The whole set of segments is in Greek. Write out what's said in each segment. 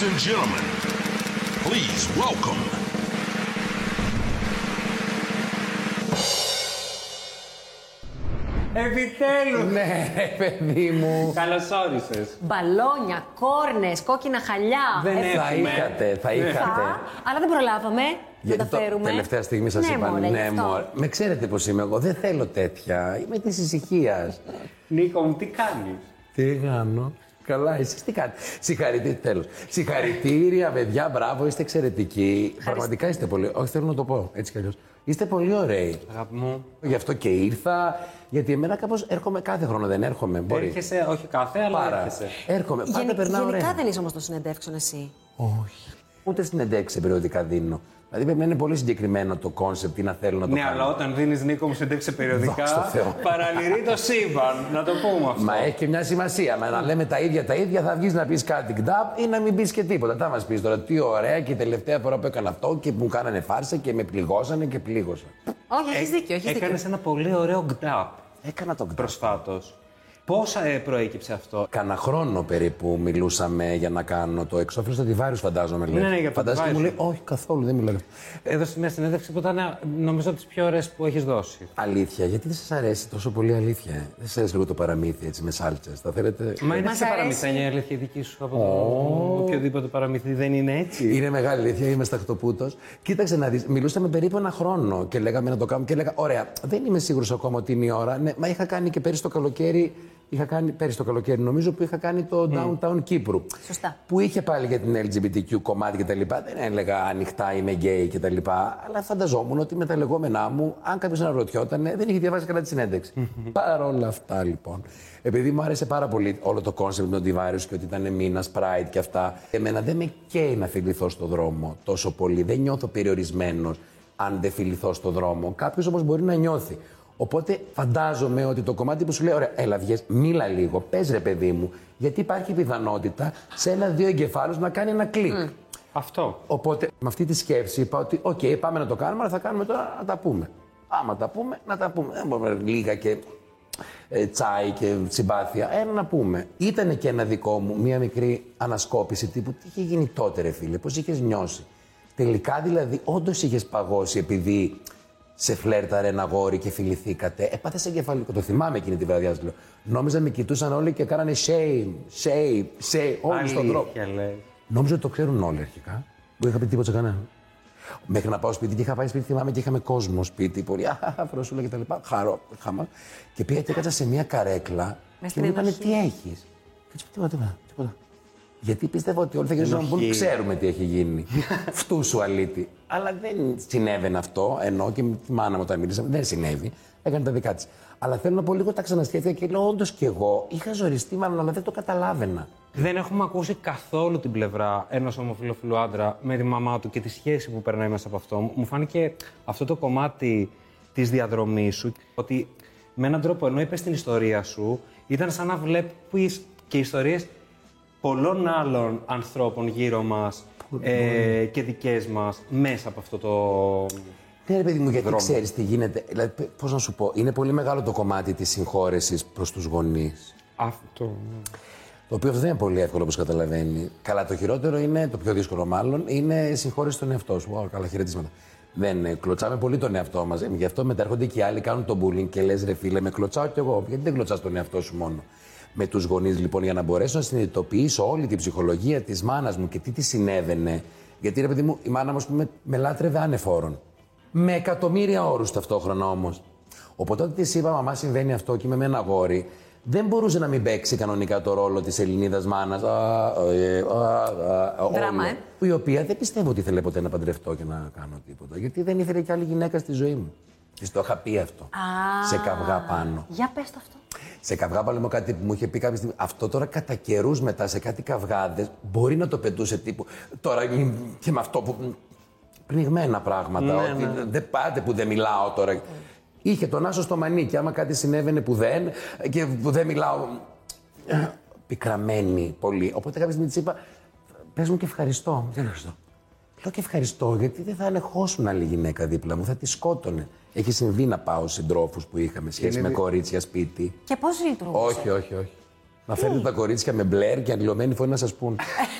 Ladies and gentlemen, please welcome. Επιτέλους! Ναι, παιδί μου. Καλώ όρισε. Μπαλόνια, κόρνες, κόκκινα χαλιά. Δεν Ε, Θα έχουμε. είχατε, θα είχατε. θα, αλλά δεν προλάβαμε να τα το- φέρουμε. τελευταία στιγμή σας ναι, είπα. μωρέ, γι' ναι, αυτό. μωρέ. Με ξέρετε πώς είμαι εγώ. Δεν θέλω τέτοια. Είμαι της ησυχίας. Νίκο μου, τι κάνεις; τι κάνω; Καλά, εσείς τι κάνετε. Συγχαρητήρια, τέλος. Συγχαρητήρια, παιδιά, μπράβο, είστε εξαιρετικοί. Πραγματικά είστε πολύ. Όχι, θέλω να το πω έτσι κι αλλιώς. Είστε πολύ ωραίοι. Αγάπη μου. Γι' αυτό και ήρθα. Γιατί εμένα κάπως έρχομαι κάθε χρόνο, δεν έρχομαι. Μπορεί. Έρχεσαι, όχι κάθε, αλλά Πάρα. έρχεσαι. Έρχομαι. Πάντα Γενι- περνάω γενικά ωραία. δεν είσαι όμως των συνεντεύξεων εσύ. Όχι. Ούτε συνεντεύξεις περιοδικά δίνω. Δηλαδή πρέπει να είναι πολύ συγκεκριμένο το κόνσεπτ, τι να θέλω να το Ναι, κάνω. αλλά όταν δίνεις Νίκο μου συνέντευξη περιοδικά, Δόξα τω Θεώ. παραληρεί το σύμπαν. Να το πούμε αυτό. Μα έχει και μια σημασία. Μα να λέμε τα ίδια τα ίδια, θα βγεις να πεις κάτι γκνταπ ή να μην πεις και τίποτα. Τα μας πεις τώρα τι ωραία και η τελευταία φορά που έκανα αυτό και μου κάνανε φάρσα και με πληγώσανε και πλήγωσα. Όχι, έχεις δίκιο. Έχεις Έκανες δίκιο. ένα πολύ ωραίο γκνταπ Έκανα το γκνταπ. προσφάτως. Πώ προέκυψε αυτό; Κάνα χρόνο περίπου μιλούσαμε για να κάνω το εξώφυλλο στο Τιβάριου, φαντάζομαι. λέει. Ναι, ναι, για το Φαντάζεσαι και μου λέει, Τιβάριους. Όχι, καθόλου, δεν μιλάω. Έδωσε μια συνέντευξη που ήταν νομίζω από τις πιο ωραίες που έχεις δώσει. Αλήθεια, γιατί δεν σας αρέσει τόσο πολύ αλήθεια; ε; Δεν σας αρέσει λίγο το παραμύθι έτσι με σάλτσες. Θα θέλετε; Μα είναι Μας πιο αρέσει. παραμυθένια η αλήθεια δική σου από το οποιοδήποτε παραμύθι. Δεν είναι έτσι. Είναι μεγάλη αλήθεια, είμαι σταχτοπούτο. Κοίταξε να δεις, μιλούσαμε περίπου ένα χρόνο και λέγαμε να το κάνουμε. Και έλεγα, Ωραία, δεν είμαι σίγουρος ακόμα ότι είναι η ώρα. Ναι, μα είχα κάνει και πέρυσι το καλοκαίρι. Είχα κάνει πέρυσι το καλοκαίρι, νομίζω που είχα κάνει το Downtown Κύπρου. Σωστά. Που είχε πάλι για την LGBTQ κομμάτι κτλ. Δεν έλεγα ανοιχτά είμαι γκέι κτλ. Αλλά φανταζόμουν ότι με τα λεγόμενά μου, αν κάποιος αναρωτιόταν, δεν είχε διαβάσει καλά τη συνέντευξη. Παρ' όλα αυτά λοιπόν. Επειδή μου άρεσε πάρα πολύ όλο το κόνσεπτ με τον Τιβάριου και ότι ήταν μήνας Pride και αυτά, εμένα δεν με καίει να φιληθώ στο δρόμο τόσο πολύ. Δεν νιώθω περιορισμένος αν δεν φιληθώ στο δρόμο. Κάποιος όμως μπορεί να νιώθει. Οπότε φαντάζομαι ότι το κομμάτι που σου λέει: Ωραία, έλα, βγες, μίλα λίγο, πες ρε παιδί μου, γιατί υπάρχει πιθανότητα σε ένα-δύο εγκεφάλους να κάνει ένα κλικ. Αυτό. Οπότε με αυτή τη σκέψη είπα ότι: Οκ, πάμε να το κάνουμε, αλλά θα κάνουμε τώρα να τα πούμε. Άμα τα πούμε, να τα πούμε. Δεν μπορούμε λίγα και ε, τσάι και συμπάθεια. Ένα να πούμε. Ήταν και ένα δικό μου, μία μικρή ανασκόπηση τύπου τι είχε γίνει τότε, ρε φίλε, πώς είχες νιώσει. Τελικά δηλαδή, όντως είχες παγώσει επειδή σε φλέρταρε ένα αγόρι και φιληθήκατε. Έπαθες εγκεφαλικό. Το θυμάμαι εκείνη τη βραδιά, σου λέω. Νόμιζα με κοιτούσαν όλοι και κάνανε shame, shame, shame, όλοι στον δρόμο. Αλήθεια λέει. Νόμιζα ότι το ξέρουν όλοι αρχικά. Δεν είχα πει τίποτα σε κανέναν. Μέχρι να πάω σπίτι και είχα πάει σπίτι, θυμάμαι και είχαμε κόσμο σπίτι. Πολύ αφροσούλα κτλ. Χαρό, χάμα. Και πήγα και έκατσα σε μια καρέκλα Μες και στην μου είπανε ενοχή. τι έχεις; Και έτσι τίποτα, τίποτα, τίποτα. Γιατί πίστευα ότι όλοι θα γυρίσουν να μου πούν Ενοχή. ξέρουμε τι έχει γίνει. Φτού σου αλήτη. Αλλά δεν συνέβαινε αυτό, ενώ και με τη μάνα μου όταν μίλησαμε, δεν συνέβη. Έκανε τα δικά της. Αλλά θέλω να πω λίγο τα ξανασκέφτηκα και λέω: Όντως κι εγώ είχα ζοριστεί, μάλλον, αλλά δεν το καταλάβαινα. Δεν έχουμε ακούσει καθόλου την πλευρά ενός ομοφυλοφιλού άντρα με τη μαμά του και τη σχέση που περνάει μέσα από αυτό. Μου φάνηκε αυτό το κομμάτι της διαδρομής σου ότι με έναν τρόπο ενώ είπες την ιστορία σου, ήταν σαν να βλέπεις και ιστορίες πολλών άλλων ανθρώπων γύρω μας ε, και δικές μας μέσα από αυτό το. Ναι, ρε παιδί μου, γιατί δρόμο. ξέρεις τι γίνεται. Δηλαδή, πώς να σου πω, είναι πολύ μεγάλο το κομμάτι της συγχώρεσης προς τους γονείς. Αυτό. ναι. Το οποίο αυτό δεν είναι πολύ εύκολο όπως καταλαβαίνει. Καλά, το χειρότερο είναι, το πιο δύσκολο μάλλον, είναι η συγχώρεση στον εαυτό σου. Wow, καλά, χαιρετίσματα. Δεν ε, κλωτσάμε πολύ τον εαυτό μας. Γι' αυτό μετά έρχονται και οι άλλοι, κάνουν τον bullying και λες, ρε φίλε, με κλωτσάω κι εγώ. Γιατί δεν κλωτσάς τον εαυτό σου μόνο. Με τους γονείς, λοιπόν, για να μπορέσω να συνειδητοποιήσω όλη την ψυχολογία της μάνας μου και τι της συνέβαινε. Γιατί, ρε παιδί μου, η μάνα μου, ας πούμε, με λάτρευε άνεφόρον. Με εκατομμύρια όρους ταυτόχρονα όμως. Οπότε όταν της είπα, Μαμά, συμβαίνει αυτό και είμαι με ένα αγόρι, δεν μπορούσε να μην παίξει κανονικά το ρόλο της Ελληνίδας μάνας. Δράμα, ε. Η οποία δεν πιστεύω ότι ήθελε ποτέ να παντρευτώ και να κάνω τίποτα. Γιατί δεν ήθελε κι άλλη γυναίκα στη ζωή μου. Της το είχα πει αυτό. Α. Σε καυγά πάνω. Για πες το αυτό. Σε καυγά πάνω κάτι που μου είχε πει κάποια στιγμή. Αυτό τώρα κατά καιρούς μετά σε κάτι καυγάδε μπορεί να το πετούσε τύπου. Τώρα μ, και με αυτό που. πνιγμένα πράγματα. Ναι, ότι ναι. δεν πάτε που δεν μιλάω τώρα. Είχε τον Άσο στο μανίκι. Άμα κάτι συνέβαινε που δεν και που δεν μιλάω. Πικραμένη πολύ. Οπότε κάποια στιγμή της είπα: Πες μου και ευχαριστώ. Δεν ευχαριστώ. Λέω και ευχαριστώ, γιατί δεν θα ανεχόσουν άλλη γυναίκα δίπλα μου, θα τη σκότωνε. Έχει συμβεί να πάω συντρόφου που είχαμε σχέση με κορίτσια σπίτι. Και πώς λειτουργούσε. Όχι, όχι, όχι. Να φέρνετε τα κορίτσια με μπλερ και αλλοιωμένη φωνή να σας πούν.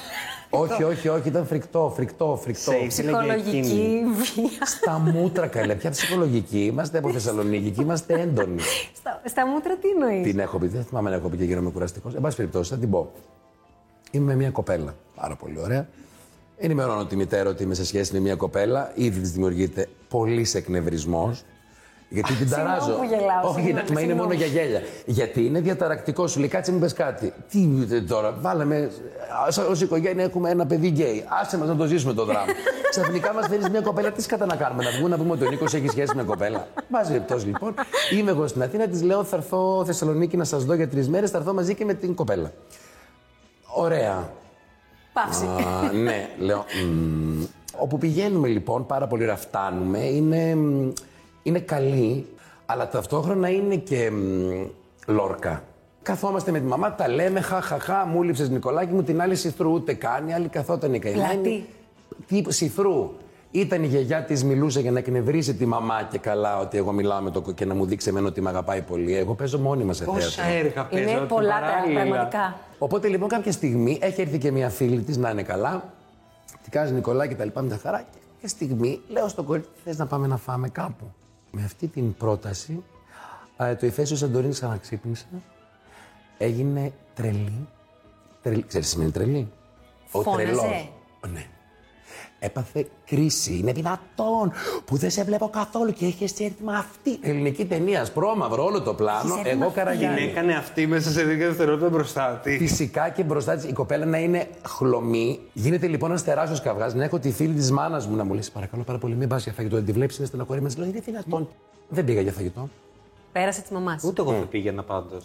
όχι, όχι, όχι, ήταν φρικτό, φρικτό, φρικτό. Safe. Ψυχολογική βία. Στα μούτρα καλέ. Ποια ψυχολογική. Είμαστε από Θεσσαλονίκη και είμαστε έντονοι. στα, στα μούτρα τι εννοείς; την έχω πει, δεν θυμάμαι να έχω πει και γίνομαι κουραστικός. Εν πάση περιπτώσει, θα την πω. Είμαι με μια κοπέλα. Πάρα πολύ ωραία. Ενημερώνω τη μητέρα ότι είμαι σε σχέση με μια κοπέλα. Ήδη της δημιουργείται πολύς εκνευρισμός. Γιατί την Συγγνώμη ταράζω. που γελάω, Όχι, συγγνώμη, μα είναι μόνο συγγνώμη. για γέλια. Γιατί είναι διαταρακτικός. Σου λέει, κάτσε μην πες κάτι. Τι ε, τώρα, βάλαμε. Ω οικογένεια έχουμε ένα παιδί γκέι. Άσε μας να το ζήσουμε το δράμα. Ξαφνικά μας φέρεις μια κοπέλα. Τι σκατά να κάνουμε, να βγούμε να πούμε ότι ο Νίκος έχει σχέση με κοπέλα. Βάζει περιπτώσει λοιπόν. Είμαι εγώ στην Αθήνα, της λέω θα έρθω Θεσσαλονίκη να σας δω για τρεις μέρες. Θα έρθω μαζί και με την κοπέλα. Ωραία. Παύση. Α, ναι, λέω. μμ. Όπου πηγαίνουμε λοιπόν, πάρα πολύ ωραία φτάνουμε, είναι, μ, είναι καλή, αλλά ταυτόχρονα είναι και μ, λόρκα. Καθόμαστε με τη μαμά, τα λέμε, χαχαχά, μου λείψες Νικολάκη μου, την άλλη σιθρού ούτε κάνει, άλλη καθόταν η καημένη. Πλατή. Τι σιθρού. Ήταν η γιαγιά της, μιλούσε για να εκνευρίσει τη μαμά και καλά ότι εγώ μιλάω με το κο- και να μου δείξει εμένα ότι με αγαπάει πολύ. Εγώ παίζω μόνιμα σε Πόσα θέατρο. έργα παίζω. Είναι πολλά τα παράλληλα. πραγματικά. Οπότε λοιπόν κάποια στιγμή έχει έρθει και μια φίλη της να είναι καλά. Τι κάνει Νικολά και τα λοιπά με τα χαρά. Και κάποια στιγμή λέω στον κορίτσι, θες να πάμε να φάμε κάπου. Με αυτή την πρόταση, α, το Ιφέσιο Σαντορίνης ξαναξύπνησε. Έγινε τρελή. τρελή. Ξέρεις τι σημαίνει τρελή; Ο Φώναζε. τρελός. Ναι. Έπαθε κρίση. Είναι δυνατόν που δεν σε βλέπω καθόλου και έχεις έρθει με αυτή. Ελληνική ταινία, σπρώμαυρο, όλο το πλάνο. Έχεις έρθει με Εγώ αυτή. Την καραγιάννη. έκανε αυτή μέσα σε δίκα δευτερόλεπτα μπροστά της. Φυσικά και μπροστά της η κοπέλα να είναι χλωμή. Γίνεται λοιπόν ένας τεράστιος καυγάς. Να έχω τη φίλη της μάνας μου να μου λέει: «Σε Παρακαλώ πάρα πολύ, μην πας για φαγητό. Δεν τη βλέπεις, είναι στεναχωρημένη. Λέω: Είναι δυνατόν. Δεν πήγα για φαγητό. Πέρασε της μαμάς. Ούτε εγώ θα πήγαινα πάντως.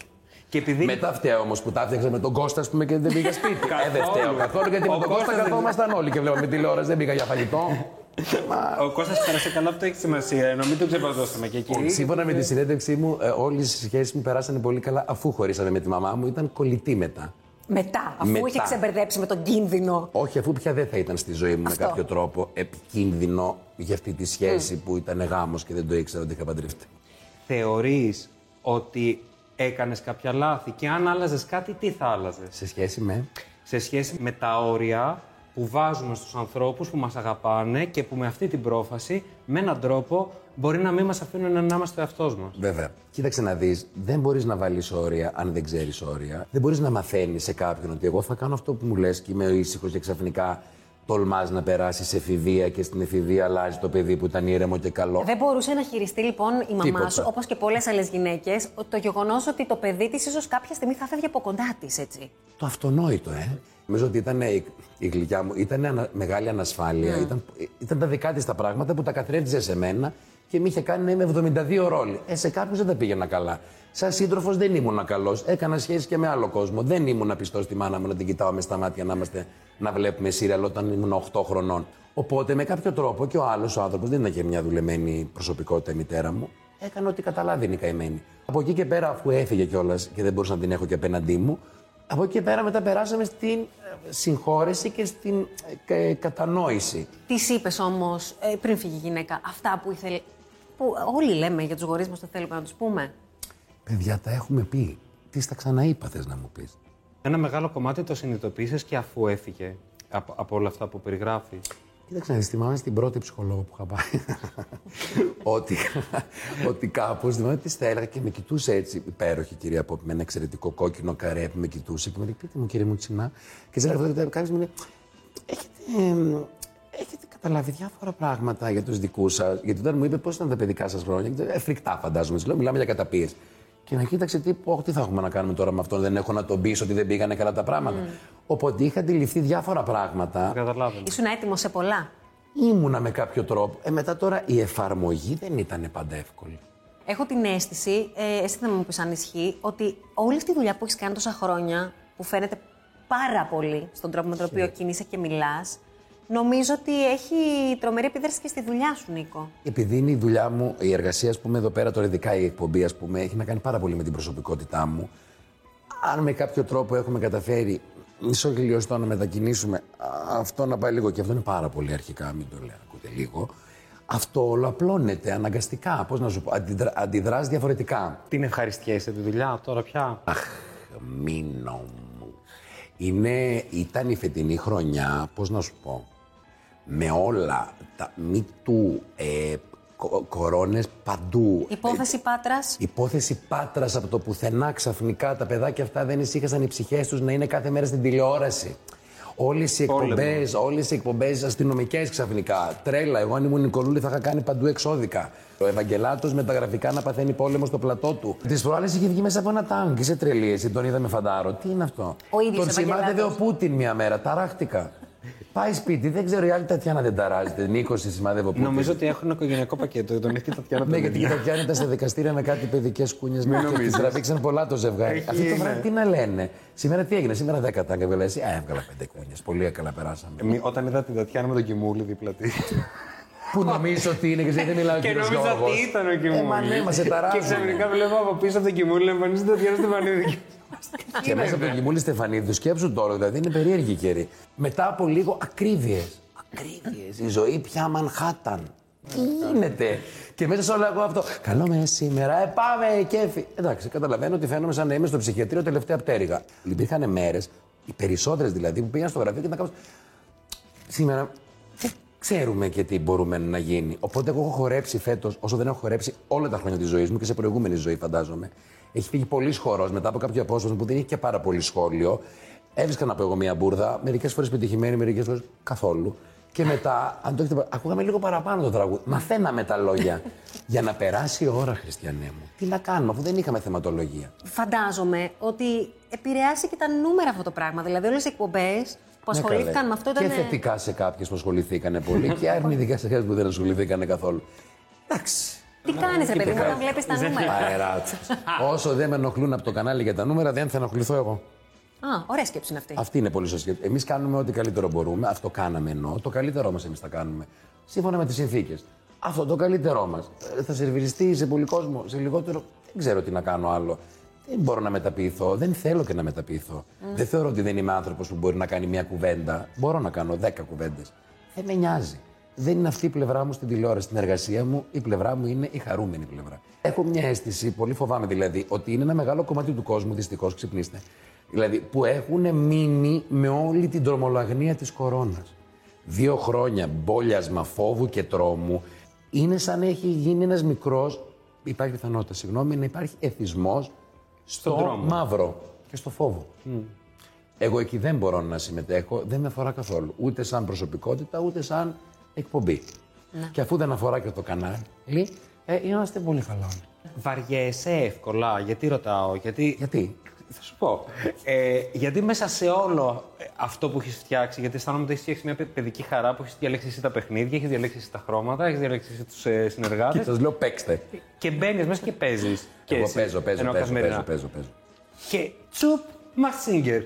Και επειδή. Μετά φταίω όμως που τα έφτιαξα με τον Κώστα, ας πούμε, και δεν πήγα σπίτι. ε, δεν φταίω καθόλου γιατί με Ο τον Κώστα Κώστας δεν- καθόμασταν όλοι και βλέπαμε τηλεόραση. Δεν πήγα για φαγητό. Ο Κώστας πέρασε καλά, αυτό έχει σημασία. Ενώ μην το ξεπατώσουμε και εκεί. Σύμφωνα με τη συνέντευξή μου, όλες οι σχέσεις μου περάσανε πολύ καλά αφού χωρίσαμε με τη μαμά μου. Ήταν κολλητή μετά. Μετά, αφού Μετά. είχε ξεμπερδέψει με τον κίνδυνο. Όχι, αφού πια δεν θα ήταν στη ζωή μου Αυτό. με κάποιο τρόπο επικίνδυνο για αυτή τη σχέση που ήταν γάμος και δεν το ήξερα ότι είχα παντρευτεί. Θεωρείς ότι έκανες κάποια λάθη και αν άλλαζες κάτι, τι θα άλλαζες; Σε σχέση με; Σε σχέση με τα όρια που βάζουμε στους ανθρώπους που μας αγαπάνε και που με αυτή την πρόφαση, με έναν τρόπο, μπορεί να μην μας αφήνουν να είμαστε ο εαυτός μας. Βέβαια. Κοίταξε να δεις, δεν μπορείς να βάλεις όρια αν δεν ξέρεις όρια. Δεν μπορείς να μαθαίνεις σε κάποιον ότι εγώ θα κάνω αυτό που μου λες και είμαι ήσυχος και ξαφνικά τολμάς να περάσει σε εφηβεία και στην εφηβεία αλλάζει το παιδί που ήταν ήρεμο και καλό. Δεν μπορούσε να χειριστεί λοιπόν η μαμά Τίποτα. σου, όπως και πολλές άλλες γυναίκες, το γεγονός ότι το παιδί της ίσως κάποια στιγμή θα φεύγει από κοντά της, έτσι. Το αυτονόητο, ε. Νομίζω ότι ήταν η, η γλυκιά μου, ήταν ανα- μεγάλη ανασφάλεια. Ήταν, ήταν τα δικά της τα πράγματα που τα καθρέφτιζε σε μένα και με είχε κάνει να είμαι 72 ρόλοι. Ε, σε κάποιους δεν τα πήγαινα καλά. Σαν σύντροφος δεν ήμουν καλός. Έκανα σχέσεις και με άλλο κόσμο. Δεν ήμουν πιστό στη μάνα μου να την κοιτάω με στα μάτια να, είμαστε, να βλέπουμε σύριαλ όταν ήμουν 8 χρονών. Οπότε με κάποιο τρόπο και ο άλλος ο άνθρωπος δεν ήταν και μια δουλεμένη προσωπικότητα η μητέρα μου. Έκανε ό,τι καταλάβει η καημένη. Από εκεί και πέρα, αφού έφυγε κιόλας και δεν μπορούσα να την έχω και απέναντί μου, από εκεί και πέρα μετά περάσαμε στην ε, συγχώρεση και στην ε, κα- κατανόηση. Τις είπες όμως πριν φύγει η γυναίκα, αυτά που ήθελε. Που όλοι λέμε για τους γονείς μας, το θέλουμε να τους πούμε. Παιδιά, τα έχουμε πει. Τι στα ξαναείπα, θες να μου πεις; Ένα μεγάλο κομμάτι το συνειδητοποίησες και αφού έφυγε από, από όλα αυτά που περιγράφεις. Κοίταξε να δεις, θυμάμαι στην πρώτη ψυχολόγο που είχα πάει. ότι, ότι κάπως θυμάμαι τι θα έλεγα και με κοιτούσε έτσι. Υπέροχη κυρία Πόπη με ένα εξαιρετικό κόκκινο καρέ που με κοιτούσε και μου λέει: Πείτε μου, κύριε Μουτσινά. Και σε έλεγα κάποιος μου λέει: Έχετε, εμ, έχετε καταλάβει διάφορα πράγματα για τους δικούς σας. Γιατί όταν μου είπε πώς ήταν τα παιδικά σας χρόνια, και, ε, φρικτά φαντάζομαι. Της Λέω: Μιλάμε για καταπίεση. Και να κοίταξε τι, πω, τι θα έχουμε να κάνουμε τώρα με αυτόν. Δεν έχω να τον πείσω ότι δεν πήγανε καλά τα πράγματα. Οπότε είχα αντιληφθεί διάφορα πράγματα. Καταλάβαινε. Ήσουν έτοιμος σε πολλά; Ήμουνα με κάποιο τρόπο. Ε, μετά τώρα η εφαρμογή δεν ήταν πάντα εύκολη. Έχω την αίσθηση, ε, εσύ θα μου πεις αν ισχύει, ότι όλη αυτή η δουλειά που έχεις κάνει τόσα χρόνια, που φαίνεται πάρα πολύ στον τρόπο με τον οποίο κινείσαι και μιλάς, νομίζω ότι έχει τρομερή επίδραση και στη δουλειά σου, Νίκο. Επειδή είναι η δουλειά μου, η εργασία, ας πούμε, εδώ πέρα, τώρα ειδικά η εκπομπή, ας πούμε, έχει να κάνει πάρα πολύ με την προσωπικότητά μου. Αν με κάποιο τρόπο έχουμε καταφέρει μισό χιλιοστό να μετακινήσουμε α, αυτό να πάει λίγο και αυτό είναι πάρα πολύ αρχικά, μην το λέω, ακούτε λίγο. Αυτό όλο απλώνεται αναγκαστικά. Πώς να σου πω, αντιδρα, αντιδράς διαφορετικά. Την ευχαριστιέσαι τη δουλειά τώρα πια; Αχ, μήνο μου. Είναι, ήταν η φετινή χρονιά, πώς να σου πω, με όλα τα μη του ε, κο- κορώνες παντού. Υπόθεση Πάτρας. Υπόθεση Πάτρας από το πουθενά ξαφνικά τα παιδάκια αυτά δεν ησύχασαν οι ψυχές τους να είναι κάθε μέρα στην τηλεόραση. Όλες οι εκπομπές, όλες οι εκπομπές αστυνομικές ξαφνικά. Τρέλα, εγώ αν ήμουν Νικολούλη θα είχα κάνει παντού εξώδικα. Ο Ευαγγελάτος με τα γραφικά να παθαίνει πόλεμο στο πλατό του. Τις προάλλες είχε βγει μέσα από ένα τάγκ. Είσαι τρελή, εσύ τον είδαμε φαντάρο. Τι είναι αυτό; Ο ίδιος Τον σημάδευε ο Ευαγγελάτος. Πούτιν μια μέρα. Ταράχτηκα. Πάει σπίτι, δεν ξέρω η άλλη Τατιάνα δεν ταράζεται. Νίκος, σε σημάδευε ο Πούτιν. Νομίζω ότι έχουν οικογενειακό πακέτο. Τον έχει και η Τατιάνα. Ναι, τον γιατί η ίδιο. Τατιάνα ήταν σε δικαστήρια με κάτι παιδικές κούνιε. Και την τραβήξαν πολλά το ζευγάρι. Έχει, Αυτή το ναι. βράδυ τι να λένε; Σήμερα τι έγινε, σήμερα 10 τα έβγαλε εσύ. Α, έβγαλα πέντε κούνιε. Πολύ καλά περάσαμε. Εμεί- Όταν είδα την Τατιάνα με τον Κιμούλη δίπλα της. Που νομίζω ότι είναι και εσύ δεν μιλάω Και κύριος νόμιζα Γιώργος. ότι ήταν ο Κιμούλη. Ε, μα ναι, μα σε Και ταράζουν. ξαφνικά βλέπω από πίσω από τον Κιμούλη να εμφανίζεται η Τατιάνα Στεφανίδη. Και μέσα από τον Κιμούλη Στεφανίδη, σκέψου τώρα, δηλαδή είναι περίεργη η καιρή. Μετά από λίγο ακρίβειες. Ακρίβειες. Η ζωή πια Μανχάταν. Τι γίνεται; Και μέσα σε όλο εγώ αυτό. Καλό με σήμερα, ε, πάμε, κέφι. Εντάξει, καταλαβαίνω ότι φαίνομαι σαν να είμαι στο ψυχιατρίο τελευταία πτέρυγα. Υπήρχαν μέρες, οι περισσότερες δηλαδή, που πήγαν στο γραφείο και ήταν κάπω. Σήμερα δεν ξέρουμε και τι μπορούμε να γίνει. Οπότε εγώ έχω χορέψει φέτος, όσο δεν έχω χορέψει όλα τα χρόνια της ζωής μου και σε προηγούμενη ζωή, φαντάζομαι. Έχει φύγει πολύ χορό μετά από κάποιο απόσπασμα που δεν είχε και πάρα πολύ σχόλιο. Έβρισκα να πω εγώ μία μπουρδα, μερικές φορές πετυχημένη, μερικές φορές καθόλου. Και μετά, αν το έχετε πα- ακούγαμε λίγο παραπάνω το τραγούδι. Μαθαίναμε τα λόγια. για να περάσει η ώρα, Χριστιανέ μου. Τι να κάνουμε, αφού δεν είχαμε θεματολογία. Φαντάζομαι ότι επηρεάσει και τα νούμερα αυτό το πράγμα. Δηλαδή, όλες οι εκπομπές που Ναι, ασχολήθηκαν καλέ. με αυτό ήταν. Και θετικά σε κάποιες που ασχοληθήκαν πολύ και αρνητικά σε κάποιε που δεν ασχοληθήκαν καθόλου. Εντάξει. Τι κάνεις, ρε παιδί μου, όταν βλέπεις τα νούμερα. Αεράτσες. Όσο δεν με ενοχλούν από το κανάλι για τα νούμερα, δεν θα ενοχληθώ εγώ. Α, ωραία σκέψη είναι αυτή. Αυτή είναι πολύ σωστή. Εμείς κάνουμε ό,τι καλύτερο μπορούμε. Αυτό κάναμε εννοώ. Το καλύτερό μας εμείς θα κάνουμε. Σύμφωνα με τις συνθήκες. Αυτό το καλύτερό μας. Θα σερβιριστεί σε πολύ κόσμο, σε λιγότερο. Δεν ξέρω τι να κάνω άλλο. Δεν μπορώ να μεταποιηθώ. Δεν θέλω και να μεταποιηθώ. Δεν θεωρώ ότι δεν είμαι άνθρωπος που μπορεί να κάνει μια κουβέντα. Μπορώ να κάνω δέκα κουβέντες. Δεν με νοιάζει. Δεν είναι αυτή η πλευρά μου στην τηλεόραση. Στην εργασία μου η πλευρά μου είναι η χαρούμενη πλευρά. Έχω μια αίσθηση, πολύ φοβάμαι δηλαδή, ότι είναι ένα μεγάλο κομμάτι του κόσμου, δυστυχώς, ξυπνήστε. Δηλαδή, που έχουν μείνει με όλη την τρομολαγνία της κορώνας. Δύο χρόνια μπόλιασμα φόβου και τρόμου. Είναι σαν να έχει γίνει ένας μικρός, υπάρχει πιθανότητα, συγγνώμη, να υπάρχει εθισμός στο τρόμο. μαύρο και στο φόβο. Εγώ εκεί δεν μπορώ να συμμετέχω, δεν με αφορά καθόλου. Ούτε σαν προσωπικότητα, ούτε σαν εκπομπή. Και αφού δεν αφορά και το κανάλι, ε, είμαστε πολύ καλά όλοι. Βαριέσαι εύκολα; Γιατί ρωτάω, γιατί. Γιατί; Θα σου πω. Ε, γιατί μέσα σε όλο ε, αυτό που έχεις φτιάξει, γιατί αισθάνομαι ότι έχεις φτιάξει μια παι- παιδική χαρά που έχεις διαλέξει εσύ τα παιχνίδια, έχεις διαλέξει εσύ τα χρώματα, έχεις διαλέξει εσύ τους ε, Και συνεργάτες. σας λέω παίξτε. Και μπαίνεις μέσα και παίζεις. Εγώ παίζω, παίζω, παίζω, παίζω, παίζω, παίζω. Και τσουπ, Μασίγκερ.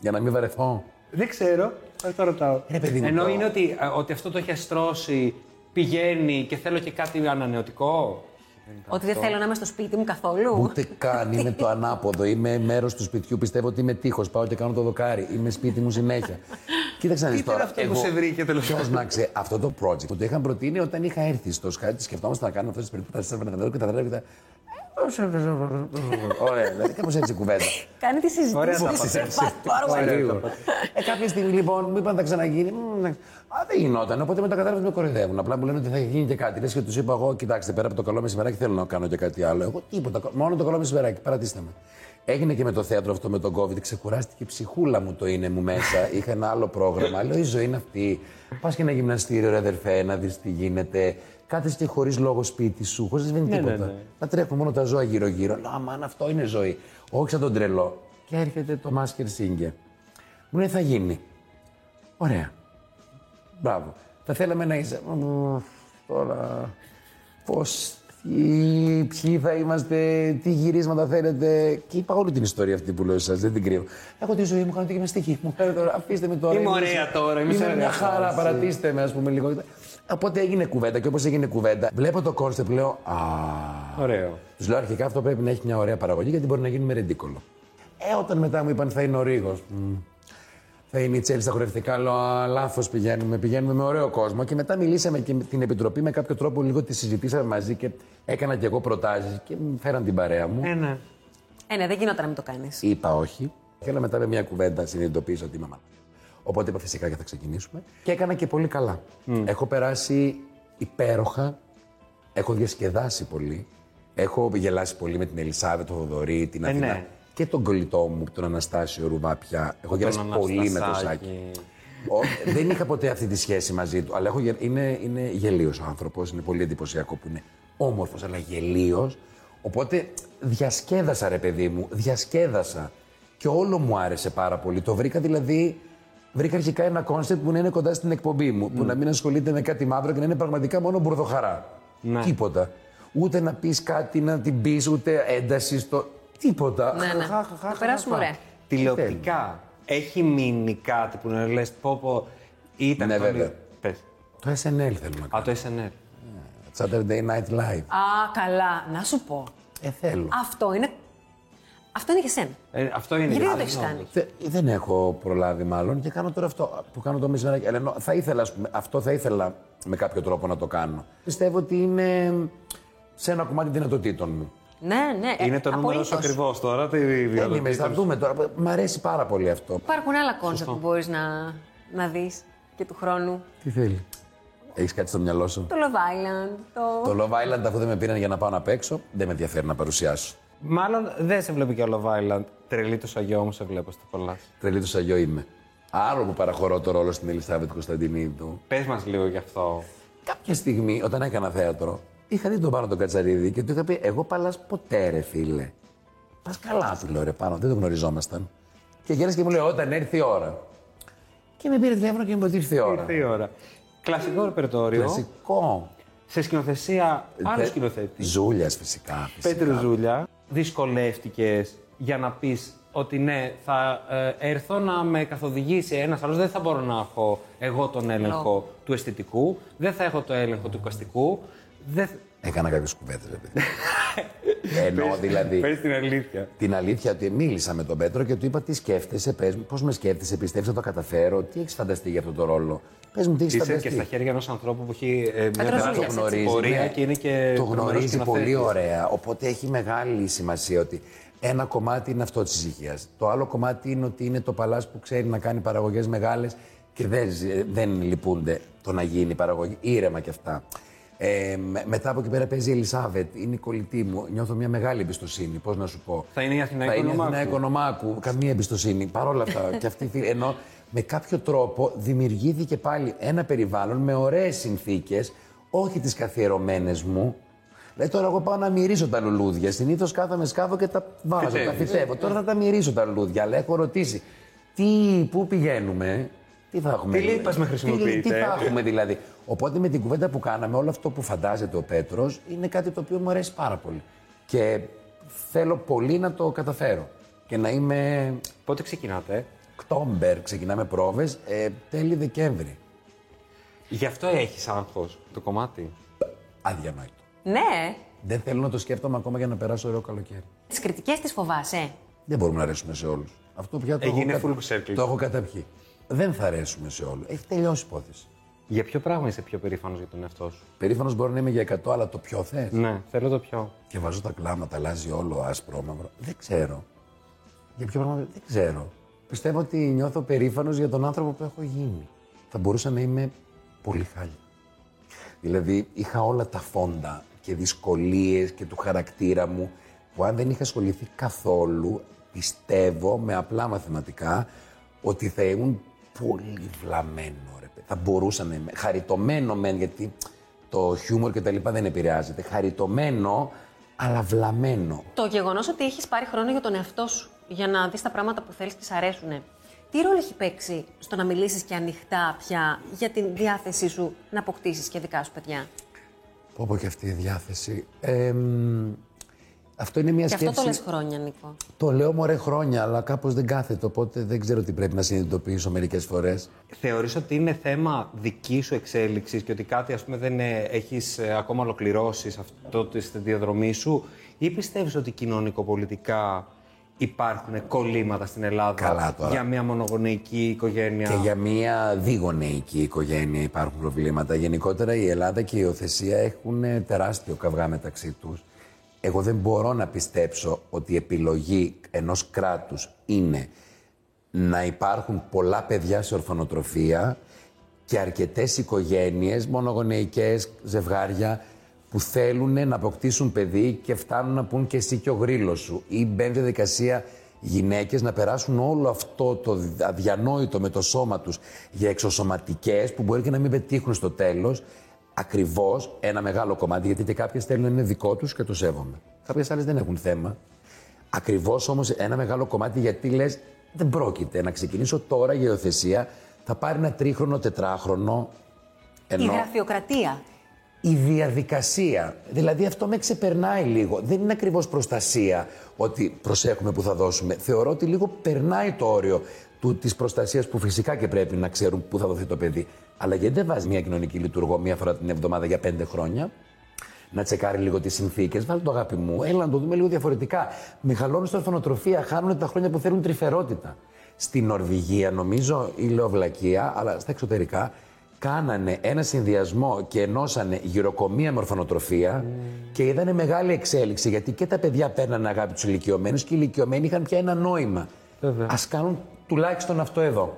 Για να μην βαρεθώ. Δεν ξέρω, θα το ρωτάω. Ρε, παιδί μου, Ενώ το- είναι ότι, ε, ότι αυτό το έχει αστρώσει, πηγαίνει και θέλω και κάτι ανανεωτικό; Ότι δεν θέλω να είμαι στο σπίτι μου καθόλου; Ούτε καν είμαι το ανάποδο. Είμαι μέρος του σπιτιού. Πιστεύω ότι είμαι τείχος. Πάω και κάνω το δοκάρι. Είμαι σπίτι μου συνέχεια. Κοίταξε να δεις Τι ήταν τώρα. αυτό που σε βρήκε τέλος Ποιος να ξέρει. Αυτό το project που το είχαν προτείνει όταν είχα έρθει στο Skype. Σκεφτόμαστε να κάνουμε αυτέ τι περιπτώσει. Τα τέσσερα και τα τρία και τα. Ωραία, δηλαδή κάπω έτσι κουβέντα. Κάνει τι Ωραία τα συζητήσει. πάτε. Σε πας πάρα πολύ. Λίγο. Ε, κάποια στιγμή λοιπόν μου είπαν θα ξαναγίνει. Μμμ, ναι. Α, δεν γινόταν. Οπότε μετά κατάλαβα ότι με κοροϊδεύουν. Απλά μου λένε ότι θα γίνει και κάτι. Λες και τους είπα εγώ, κοιτάξτε, πέρα από το καλό μεσημεράκι θέλω να κάνω και κάτι άλλο. Εγώ τίποτα. Μόνο το καλό μεσημεράκι. Παρατήστε με. Έγινε και με το θέατρο αυτό με τον COVID. Ξεκουράστηκε η ψυχούλα μου το είναι μου μέσα. Είχα ένα άλλο πρόγραμμα. Λέω η ζωή είναι αυτή. Πας και ένα γυμναστήριο, ρε αδερφέ, να δεις τι γίνεται. Κάθεσαι και χωρίς λόγο σπίτι σου, χωρίς να συμβαίνει Ναι, ναι, τίποτα. ναι. Να τρέχουν μόνο τα ζώα γύρω-γύρω. Λέω, αμάν, αυτό είναι ζωή. Όχι σαν τον τρελό. Και έρχεται το Μάσκερ Σίγκερ. Μου λέει, θα γίνει. Ωραία. Μπράβο. Θα θέλαμε να είσαι. Μμμ, Τώρα. Πώς. Ποιοι θα είμαστε, τι γυρίσματα θέλετε. Και είπα όλη την ιστορία αυτή που λέω σε εσάς, δεν την κρύβω. Έχω τη ζωή μου, κάνω τη γυμναστική μου. Ε, τώρα, Αφήστε με τώρα. Είμαι ωραία τώρα, είμαι σε Είμαι μια ωραία χαρά, φάση. παρατήστε με, ας πούμε λίγο. Οπότε έγινε κουβέντα και όπως έγινε κουβέντα, βλέπω το κόνσεπτ, λέω Α. Ωραίο. Τους λέω αρχικά αυτό πρέπει να έχει μια ωραία παραγωγή γιατί μπορεί να γίνει με ρεντίκολο. Ε, όταν μετά μου είπαν θα είναι ο Ρίγος. Θα είναι η Τσέλη στα χορευτικά, λέω λάθος πηγαίνουμε. Πηγαίνουμε με ωραίο κόσμο. Και μετά μιλήσαμε και με την επιτροπή με κάποιο τρόπο λίγο τη συζητήσαμε μαζί και έκανα κι εγώ προτάσεις και μου φέραν την παρέα μου. Ε, ναι. Ε, ναι, δεν γινόταν να μην το κάνεις. Είπα όχι. Και όλα μετά με μια κουβέντα συνειδητοποίησα ότι είμαι μαλάκα. Οπότε είπα φυσικά και θα ξεκινήσουμε. Και έκανα και πολύ καλά. Έχω περάσει υπέροχα. Έχω διασκεδάσει πολύ. Έχω γελάσει πολύ με την Ελισάβε, τον Θοδωρή, την Ε, Αθηνά. ναι. Και τον κολλητό μου, τον Αναστάσιο Ρουβάπια. Έχω γελάσει πολύ με τον Σάκη. Ο- δεν είχα ποτέ αυτή τη σχέση μαζί του, αλλά έχω, γε- είναι, είναι γελίος ο άνθρωπος. Είναι πολύ εντυπωσιακό που είναι όμορφος, αλλά γελίος. Οπότε διασκέδασα, ρε παιδί μου, διασκέδασα. Και όλο μου άρεσε πάρα πολύ. Το βρήκα δηλαδή. Βρήκα αρχικά ένα κόνσεπτ που να είναι κοντά στην εκπομπή μου. Που να μην ασχολείται με κάτι μαύρο και να είναι πραγματικά μόνο μπουρδοχαρά. Ναι. Τίποτα. Ούτε να πεις κάτι, να την πεις, ούτε ένταση στο. Τίποτα. Ναι, ναι. Χα, χα, χα, Να χα, περάσουμε χα. ωραία. Τηλεοπτικά έχει μείνει κάτι που να λες πω πω ήταν Ναι, το βέβαια. λι- Πες. Το SNL θέλουμε να Α, το SNL. Saturday Night Live. Α, καλά. Να σου πω. Ε, θέλω. Αυτό είναι. Αυτό είναι για σένα. Ε, αυτό είναι Γιατί για δεν το σένα, έχεις κάνει; όντως. Θε- δεν έχω προλάβει μάλλον και κάνω τώρα αυτό που κάνω το μεσημέρι. Αλλά ενώ θα ήθελα, ας πούμε, αυτό θα ήθελα με κάποιο τρόπο να το κάνω. Πιστεύω ότι είναι σε ένα κομμάτι δυνατοτήτων μου. Ναι, ναι. Είναι το νούμερο σου απολύτως. ακριβώς τώρα. Τι Δεν είμαι, βιολογική θα δούμε τώρα. Μ' αρέσει πάρα πολύ αυτό. Υπάρχουν άλλα κόνσεπτ που μπορείς να, να δεις και του χρόνου. Τι θέλει; Έχεις κάτι στο μυαλό σου; Το Love Island, το. Το Love Island, αφού δεν με πήραν για να πάω να παίξω, δεν με ενδιαφέρει να παρουσιάσω. Μάλλον δεν σε βλέπει και ο Love Island. Τρελή το σαγιό μου σε βλέπω στο κολλά. Τρελή του Σαγιό είμαι. Άλλο που παραχωρώ το ρόλο στην Ελισάβετ Κωνσταντινίδου. Πες μας λίγο γι' αυτό. Κάποια στιγμή, όταν έκανα θέατρο, είχα δει τον Πάνο τον Κατσαρίδη και του είχα πει: Εγώ παλά ποτέ, ρε φίλε. Πας καλά, του λέω ρε Πάνο, δεν το γνωριζόμασταν. Και γέλασε και μου λέει: Όταν έρθει η ώρα. Και με πήρε τηλέφωνο και μου είπε ότι ήρθε η ώρα. Ήρθε η ώρα. Κλασικό ρεπερτόριο. Κλασικό. Σε σκηνοθεσία άλλο Δε- σκηνοθέτη. Ζούλιας φυσικά. φυσικά. Πέτρου Ζούλια. Δυσκολεύτηκες για να πεις ότι ναι, θα ε, έρθω να με καθοδηγήσει ένας άλλος. Δεν θα μπορώ να έχω εγώ τον έλεγχο του αισθητικού. Δεν θα έχω το έλεγχο του οικαστικού. Δεν... Έκανα κάποιες κουβέντες, ρε παιδί. Εννοώ δηλαδή. Πες την αλήθεια. Την αλήθεια ότι μίλησα με τον Πέτρο και του είπα τι σκέφτεσαι, πες μου, πώς με σκέφτεσαι, πιστεύεις να το καταφέρω, τι έχεις φανταστεί για αυτό το ρόλο; Πες μου τι έχεις Είσαι φανταστεί. και στα χέρια ενός ανθρώπου που έχει ε, μια Πέτρος τεράστια Ζούλιας, το γνωρίζει, πορεία ναι. και είναι και το τρομερός γνωρίζει σκηνοθέτης. πολύ ωραία. Οπότε έχει μεγάλη σημασία ότι ένα κομμάτι είναι αυτό της ησυχίας. Το άλλο κομμάτι είναι ότι είναι το παλά που ξέρει να κάνει παραγωγές μεγάλες και δεν, ζ- δεν λυπούνται το να γίνει παραγωγή. Ήρεμα κι αυτά. Ε, με- μετά από εκεί πέρα παίζει η Ελισάβετ, είναι η κολλητή μου. Νιώθω μια μεγάλη εμπιστοσύνη. Πώς να σου πω. Θα είναι η Αθηνά Θα είναι η Οικονομάκου. Αθηνά Οικονομάκου. Καμία εμπιστοσύνη. Παρ' όλα αυτά. και αυτή, η φίλη- ενώ με κάποιο τρόπο δημιουργήθηκε πάλι ένα περιβάλλον με ωραίες συνθήκες, όχι τις καθιερωμένες μου. Δηλαδή τώρα εγώ πάω να μυρίσω τα λουλούδια. Συνήθως κάθομαι σκάβω και τα βάζω, τα Φυτεύεις. φυτεύω. Τώρα θα τα μυρίσω τα λουλούδια. Αλλά έχω ρωτήσει, τι, πού πηγαίνουμε, τι θα έχουμε. Τι λίπας με χρησιμοποιείτε. Τι, τι θα έχουμε δηλαδή; Οπότε με την κουβέντα που κάναμε, όλο αυτό που φαντάζεται ο Πέτρος είναι κάτι το οποίο μου αρέσει πάρα πολύ. Και θέλω πολύ να το καταφέρω. Και να είμαι Πότε ξεκινάτε; October, ξεκινάμε πρόβες, ε, τέλη Δεκέμβρη. Γι' αυτό έχεις άγχος το κομμάτι; Αδιανόητο. Ναι. Δεν θέλω να το σκέφτομαι ακόμα για να περάσω ωραίο καλοκαίρι. Τις κριτικές τις φοβάσαι; Δεν μπορούμε να αρέσουμε σε όλους. Αυτό πια το, Έγινε έχω, full circle. το έχω καταπιεί. Δεν θα αρέσουμε σε όλους. Έχει τελειώσει η υπόθεση. Για ποιο πράγμα είσαι πιο περήφανος για τον εαυτό σου; Περήφανος μπορεί να είμαι για 100, αλλά το πιο θες; Ναι, θέλω το πιο. Και βάζω τα κλάματα, αλλάζει όλο άσπρο, μαύρο. Δεν ξέρω. Για ποιο πράγμα δεν ξέρω. Πιστεύω ότι νιώθω περήφανος για τον άνθρωπο που έχω γίνει. Θα μπορούσα να είμαι πολύ χάλια. Δηλαδή είχα όλα τα φόντα και δυσκολίες και του χαρακτήρα μου που αν δεν είχα ασχοληθεί καθόλου πιστεύω με απλά μαθηματικά ότι θα ήμουν πολύ βλαμμένο. Ρε. παιδί. Θα μπορούσα να είμαι χαριτωμένο μεν γιατί το χιούμορ και τα λοιπά δεν επηρεάζεται. Χαριτωμένο αλλά βλαμμένο. Το γεγονός ότι έχεις πάρει χρόνο για τον εαυτό σου, για να δεις τα πράγματα που θέλεις και σ' αρέσουν, τι ρόλο έχει παίξει στο να μιλήσεις και ανοιχτά πια για την διάθεσή σου να αποκτήσεις και δικά σου παιδιά; Πω πω και αυτή η διάθεση. Ε, μ, αυτό είναι μια Και σκέψη. αυτό το λες χρόνια, Νίκο. Το λέω μωρέ χρόνια, αλλά κάπως δεν κάθεται, οπότε δεν ξέρω τι πρέπει να συνειδητοποιήσω μερικές φορές. Θεωρείς ότι είναι θέμα δική σου εξέλιξης και ότι κάτι ας πούμε δεν ε, έχεις ε, ακόμα ολοκληρώσει σε αυτό τη στη διαδρομή σου ή πιστεύεις ότι κοινωνικοπολιτικά υπάρχουν κολλήματα στην Ελλάδα Καλά τώρα. για μια μονογονεϊκή οικογένεια; Και για μια δίγονεϊκή οικογένεια υπάρχουν προβλήματα. Γενικότερα η Ελλάδα και η υιοθεσία έχουν ε, τεράστιο καυγά μεταξύ τους. Εγώ δεν μπορώ να πιστέψω ότι η επιλογή ενός κράτους είναι να υπάρχουν πολλά παιδιά σε ορφανοτροφία και αρκετές οικογένειες, μονογονεϊκές, ζευγάρια, που θέλουν να αποκτήσουν παιδί και φτάνουν να πούν και εσύ και ο γρήλος σου. Ή μπαίνει διαδικασία γυναίκες να περάσουν όλο αυτό το αδιανόητο με το σώμα τους για εξωσωματικές που μπορεί και να μην πετύχουν στο τέλος. Ακριβώς ένα μεγάλο κομμάτι, γιατί και κάποιες θέλουν να είναι δικό τους και το σέβομαι. Κάποιες άλλες δεν έχουν θέμα. Ακριβώς όμως ένα μεγάλο κομμάτι γιατί λες δεν πρόκειται να ξεκινήσω τώρα για υιοθεσία, θα πάρει ένα τρίχρονο, τετράχρονο. Η γραφειοκρατία. η διαδικασία. Δηλαδή αυτό με ξεπερνάει λίγο. Δεν είναι ακριβώς προστασία ότι προσέχουμε που θα δώσουμε. Θεωρώ ότι λίγο περνάει το όριο του, της προστασίας που φυσικά και πρέπει να ξέρουν πού θα δοθεί το παιδί. Αλλά γιατί δεν βάζει μια κοινωνική λειτουργό μία φορά την εβδομάδα για πέντε χρόνια; Να τσεκάρει λίγο τις συνθήκες. Βάλτε το αγάπη μου. Έλα να το δούμε λίγο διαφορετικά. Μεγαλώνουν στην ορφανοτροφία, χάνουν τα χρόνια που θέλουν τρυφερότητα. Στην Νορβηγία, νομίζω, ή λέω βλακεία, αλλά στα εξωτερικά, κάνανε ένα συνδυασμό και ενώσανε γυροκομεία με ορφανοτροφία και είδανε μεγάλη εξέλιξη γιατί και τα παιδιά παίρνανε αγάπη τους ηλικιωμένους και οι ηλικιωμένοι είχαν πια ένα νόημα. Βέβαια. Α κάνουν τουλάχιστον αυτό εδώ.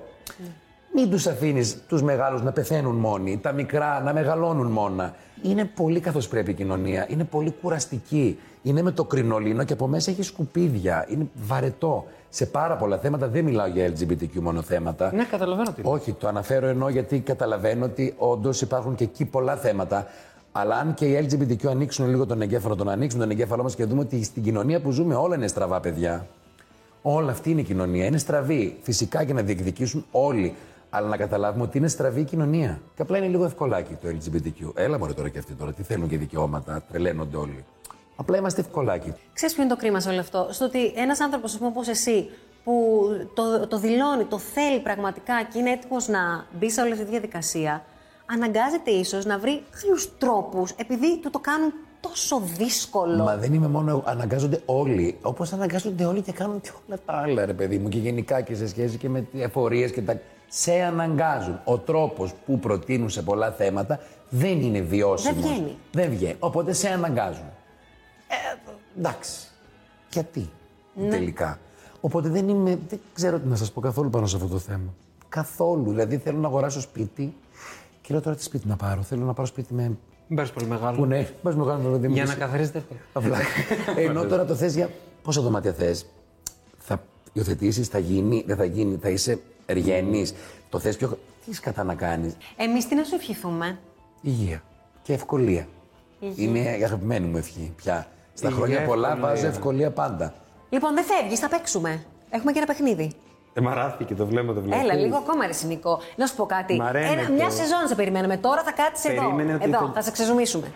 Μην τους αφήνεις τους μεγάλους να πεθαίνουν μόνοι, τα μικρά να μεγαλώνουν μόνα. Είναι πολύ καθώς πρέπει η κοινωνία. Είναι πολύ κουραστική. Είναι με το κρινολίνο και από μέσα έχει σκουπίδια. Είναι βαρετό. Σε πάρα πολλά θέματα δεν μιλάω για LGBTQ μόνο θέματα. Ναι, καταλαβαίνω τι. Όχι, το αναφέρω ενώ γιατί καταλαβαίνω ότι όντως υπάρχουν και εκεί πολλά θέματα. Αλλά αν και οι LGBTQ ανοίξουν λίγο τον εγκέφαλο, τον ανοίξουν τον εγκέφαλό μας και δούμε ότι στην κοινωνία που ζούμε όλα είναι στραβά, παιδιά. Όλα αυτή είναι η κοινωνία. Είναι στραβή. Φυσικά και να διεκδικήσουν όλοι. Αλλά να καταλάβουμε ότι είναι στραβή η κοινωνία. Και απλά είναι λίγο ευκολάκι το LGBTQ. Έλα μωρέ τώρα και αυτοί τώρα. Τι θέλουν και δικαιώματα. Τρελαίνονται όλοι. Απλά είμαστε ευκολάκι. Ξέρεις ποιο είναι το κρίμα σε όλο αυτό; Στο ότι ένας άνθρωπος, ας πούμε, όπως εσύ, που το, το δηλώνει, το θέλει πραγματικά και είναι έτοιμος να μπει σε όλη αυτή τη διαδικασία, αναγκάζεται ίσως να βρει άλλους τρόπους, επειδή του το κάνουν τόσο δύσκολο. Μα δεν είμαι μόνο εγώ. Αναγκάζονται όλοι. Όπως αναγκάζονται όλοι και κάνουν και όλα τα άλλα, ρε παιδί μου. Και γενικά και σε σχέση και με εφορίες και τα. Σε αναγκάζουν. Ο τρόπος που προτείνουν σε πολλά θέματα δεν είναι βιώσιμος. Δεν βγαίνει. Δεν βγαίνει. Οπότε σε αναγκάζουν. Ε, εντάξει. Γιατί τελικά; Οπότε δεν είμαι. Δεν ξέρω τι να σας πω καθόλου πάνω σε αυτό το θέμα. Καθόλου. Δηλαδή θέλω να αγοράσω σπίτι και λέω τώρα τι σπίτι να πάρω. Θέλω να πάρω σπίτι με. Μην πάρεις πολύ μεγάλο. Που ναι, πα με κάνω παιδί μου. Για και να σε- καθαρίζετε. Αυλά. Ενώ τώρα το θες για πόσα δωμάτια θες; Θα υιοθετήσεις, θα γίνει, δεν θα γίνει, θα είσαι εργένης. Το θες πιο... Τι σκατά να κάνεις; Εμείς τι να σου ευχηθούμε; Υγεία και ευκολία. Είναι η αγαπημένη μου ευχή πια. Στα Υγεία, χρόνια πολλά ευκολία. βάζω ευκολία πάντα. Λοιπόν, δεν φεύγεις, θα παίξουμε. Έχουμε και ένα παιχνίδι. Ε, μαράθηκε, το βλέπω, το βλέπω. Έλα, λίγο ακόμα ρε Νικό. Να σου πω κάτι. Μ' αρένεται. Ένα, μια σεζόν σε περιμένουμε. Τώρα θα κάτσεις εδώ. Περίμενε ότι Εδώ, το- θα σε ξεζουμίσουμε.